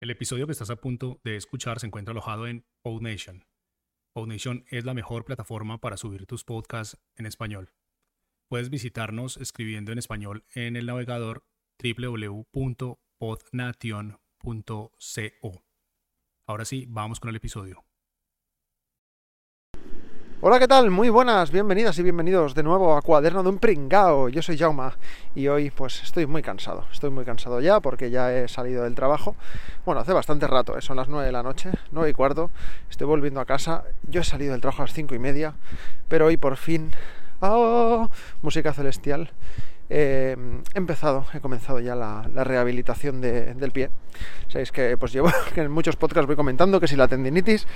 El episodio que estás a punto de escuchar se encuentra alojado en PodNation. PodNation es la mejor plataforma para subir tus podcasts en español. Puedes visitarnos escribiendo en español en el navegador www.podnation.co. Ahora sí, vamos con el episodio. Hola, ¿qué tal? Muy buenas, bienvenidas y bienvenidos de nuevo a Cuaderno de un Pringao. Yo soy Jauma y hoy pues estoy muy cansado. Estoy muy cansado ya porque ya he salido del trabajo. Bueno, hace bastante rato, ¿eh? son las 9 de la noche, 9 y cuarto. Estoy volviendo a casa. Yo he salido del trabajo a las 5 y media, pero hoy por fin... ¡Oh! Música celestial he empezado, he comenzado ya la, rehabilitación del pie. Sabéis que pues llevo en muchos podcasts voy comentando que si la tendinitis,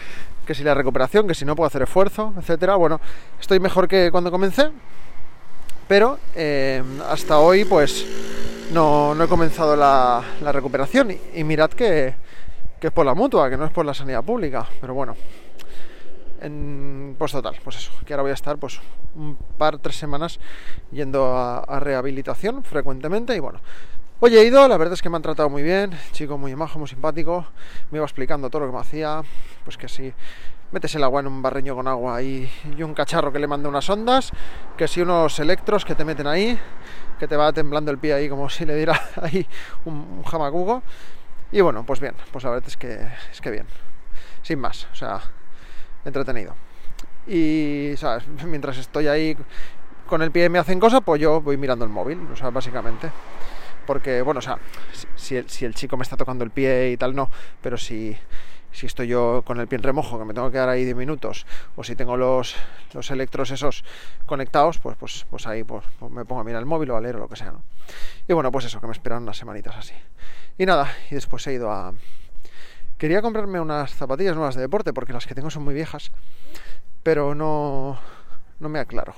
que si la recuperación, que si no puedo hacer esfuerzo, etcétera. Bueno, estoy mejor que cuando comencé, pero em, hasta hoy pues no, he comenzado la, recuperación y, mirad que, que es por la mutua, que no es por la sanidad pública, pero bueno, pues total, pues eso, que ahora voy a estar pues un par, tres semanas yendo a, rehabilitación frecuentemente y bueno, Hoy he ido, la verdad es que me han tratado muy bien, chico muy majo, muy simpático, me iba explicando todo lo que me hacía, pues que si metes el agua en un barreño con agua y, y un cacharro que le manda unas ondas, que si unos electros que te meten ahí, que te va temblando el pie ahí como si le diera ahí un, un jamacugo, y bueno, pues bien, pues la verdad es que, es que bien, sin más, o sea, entretenido. Y. Mientras estoy ahí con el pie y me hacen cosas, pues yo voy mirando el móvil, o sea, básicamente. Porque, bueno, o sea, si el, si el chico me está tocando el pie y tal, no, pero si, si estoy yo con el pie en remojo, que me tengo que quedar ahí 10 minutos, o si tengo los, los electros esos conectados, pues, pues, pues ahí pues, pues me pongo a mirar el móvil o a leer o lo que sea. Y bueno, pues eso, que me esperan unas semanitas así. Y nada, y después he ido a, Quería comprarme unas zapatillas nuevas de deporte porque las que tengo son muy viejas, pero no, no me aclaro.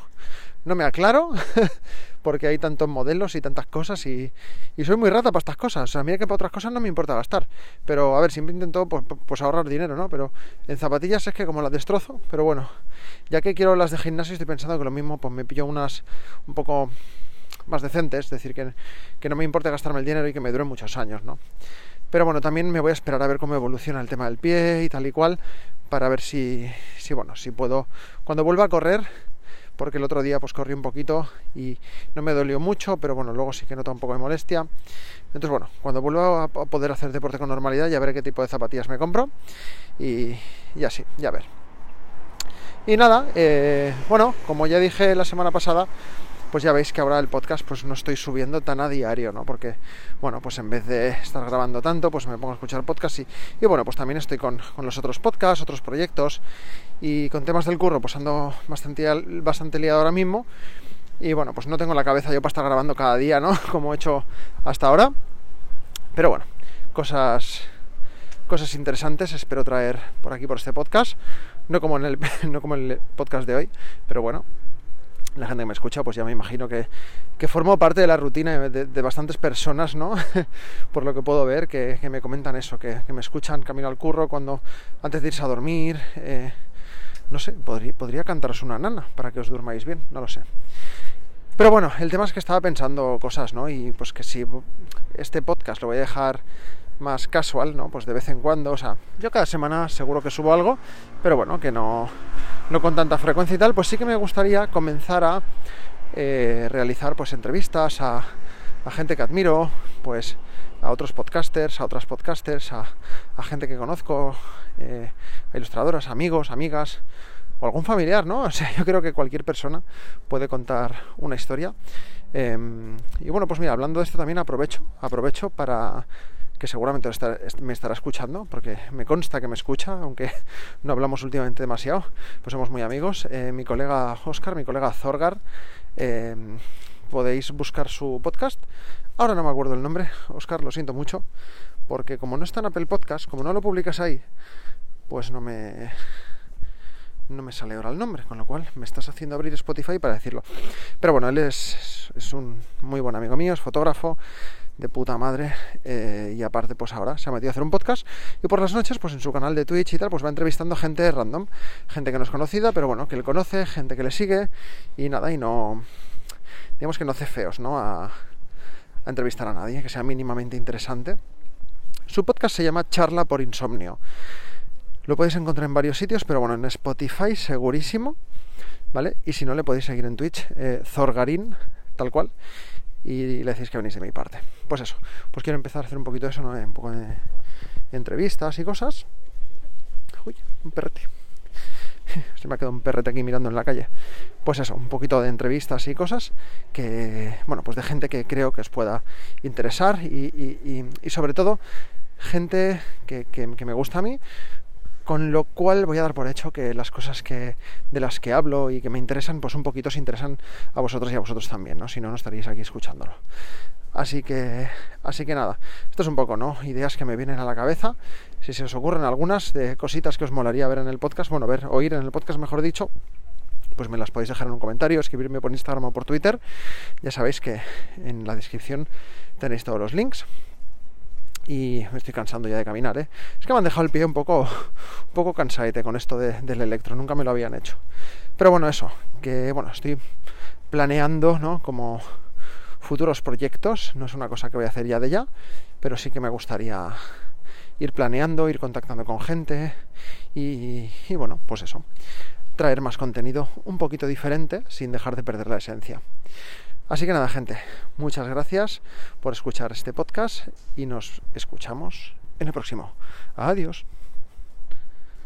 No me aclaro porque hay tantos modelos y tantas cosas y, soy muy rata para estas cosas. O sea, mira que para otras cosas no me importa gastar. Pero a ver, siempre intento pues, pues, ahorrar dinero, ¿no? Pero en zapatillas es que como las destrozo, pero bueno, ya que quiero las de gimnasio estoy pensando que lo mismo pues me pillo unas un poco más decentes, es decir, que, que no me importe gastarme el dinero y que me duren muchos años, ¿no? Pero bueno, también me voy a esperar a ver cómo evoluciona el tema del pie y tal y cual, para ver si, si bueno, si puedo, cuando vuelva a correr, porque el otro día pues corrí un poquito y no me dolió mucho, pero bueno, luego sí que noto un poco de molestia. Entonces bueno, cuando vuelva a poder hacer deporte con normalidad, ya veré qué tipo de zapatillas me compro y, y así, ya ver. Y nada, eh, bueno, como ya dije la semana pasada, pues ya veis que ahora el podcast pues no estoy subiendo tan a diario, ¿no? Porque, bueno, pues en vez de estar grabando tanto, pues me pongo a escuchar podcast y, y bueno, pues también estoy con, los otros podcasts, otros proyectos y con temas del curro, pues ando bastante, bastante liado ahora mismo y bueno, pues no tengo la cabeza yo para estar grabando cada día, ¿no? Como he hecho hasta ahora. Pero bueno, cosas cosas interesantes espero traer por aquí por este podcast, no como en el no como en el podcast de hoy, pero bueno, la gente que me escucha, pues ya me imagino que, que formo parte de la rutina de, bastantes personas, ¿no? Por lo que puedo ver, que, me comentan eso, que, me escuchan camino al curro cuando antes de irse a dormir. Eh, no sé, podría, podría cantaros una nana para que os durmáis bien, no lo sé. Pero bueno, el tema es que estaba pensando cosas, ¿no? Y pues que si este podcast lo voy a dejar más casual, ¿no? Pues de vez en cuando, o sea, yo cada semana seguro que subo algo, pero bueno, que no, no con tanta frecuencia y tal, pues sí que me gustaría comenzar a eh, realizar pues entrevistas a, gente que admiro, pues a otros podcasters, a otras podcasters, a, gente que conozco, eh, a ilustradoras, amigos, amigas o algún familiar, ¿no? O sea, yo creo que cualquier persona puede contar una historia. Em, y bueno, pues mira, hablando de esto también aprovecho, aprovecho para que seguramente me estará escuchando, porque me consta que me escucha, aunque no hablamos últimamente demasiado, pues somos muy amigos. Eh, mi colega Oscar, mi colega Zorgar, em, podéis buscar su podcast. Ahora no me acuerdo el nombre, Oscar, lo siento mucho, porque como no está en Apple Podcast, como no lo publicas ahí, pues no me no me sale ahora el nombre, con lo cual me estás haciendo abrir Spotify para decirlo. Pero bueno, él es, es un muy buen amigo mío, es fotógrafo, de puta madre eh, y aparte pues ahora se ha metido a hacer un podcast y por las noches pues en su canal de Twitch y tal pues va entrevistando gente random, gente que no es conocida pero bueno, que le conoce, gente que le sigue y nada, y no digamos que no hace feos, ¿no? A, entrevistar a nadie, que sea mínimamente interesante Su podcast se llama Charla por Insomnio. Lo podéis encontrar en varios sitios, pero bueno, en Spotify segurísimo, ¿vale? Y si no, le podéis seguir en Twitch, eh, Zorgarín, tal cual, y le decís que venís de mi parte. Pues eso, pues quiero empezar a hacer un poquito de eso, ¿no? Un poco de entrevistas y cosas. Uy, un perrete. Se me ha quedado un perrete aquí mirando en la calle. Pues eso, un poquito de entrevistas y cosas que, bueno, pues de gente que creo que os pueda interesar y, sobre todo gente que, me gusta a mí, con lo cual voy a dar por hecho que las cosas que de las que hablo y que me interesan, pues un poquito os interesan a vosotros y a vosotros también, ¿no? Si no, no estaríais aquí escuchándolo. Así que, así que nada, esto es un poco, ¿no? Ideas que me vienen a la cabeza. Si se os ocurren algunas de cositas que os molaría ver en el podcast, bueno, ver, oír en el podcast, mejor dicho, pues me las podéis dejar en un comentario, escribirme por Instagram o por Twitter. Ya sabéis que en la descripción tenéis todos los links. Y me estoy cansando ya de caminar, ¿eh? Es que me han dejado el pie un poco, un poco cansadete con esto del electro, nunca me lo habían hecho. Pero bueno, eso, que bueno, estoy planeando, ¿no? Como futuros proyectos. No es una cosa que voy a hacer ya de ya, pero sí que me gustaría ir planeando, ir contactando con gente y, bueno, pues eso, traer más contenido un poquito diferente sin dejar de perder la esencia. Así que nada, gente, muchas gracias por escuchar este podcast y nos escuchamos en el próximo. Adiós.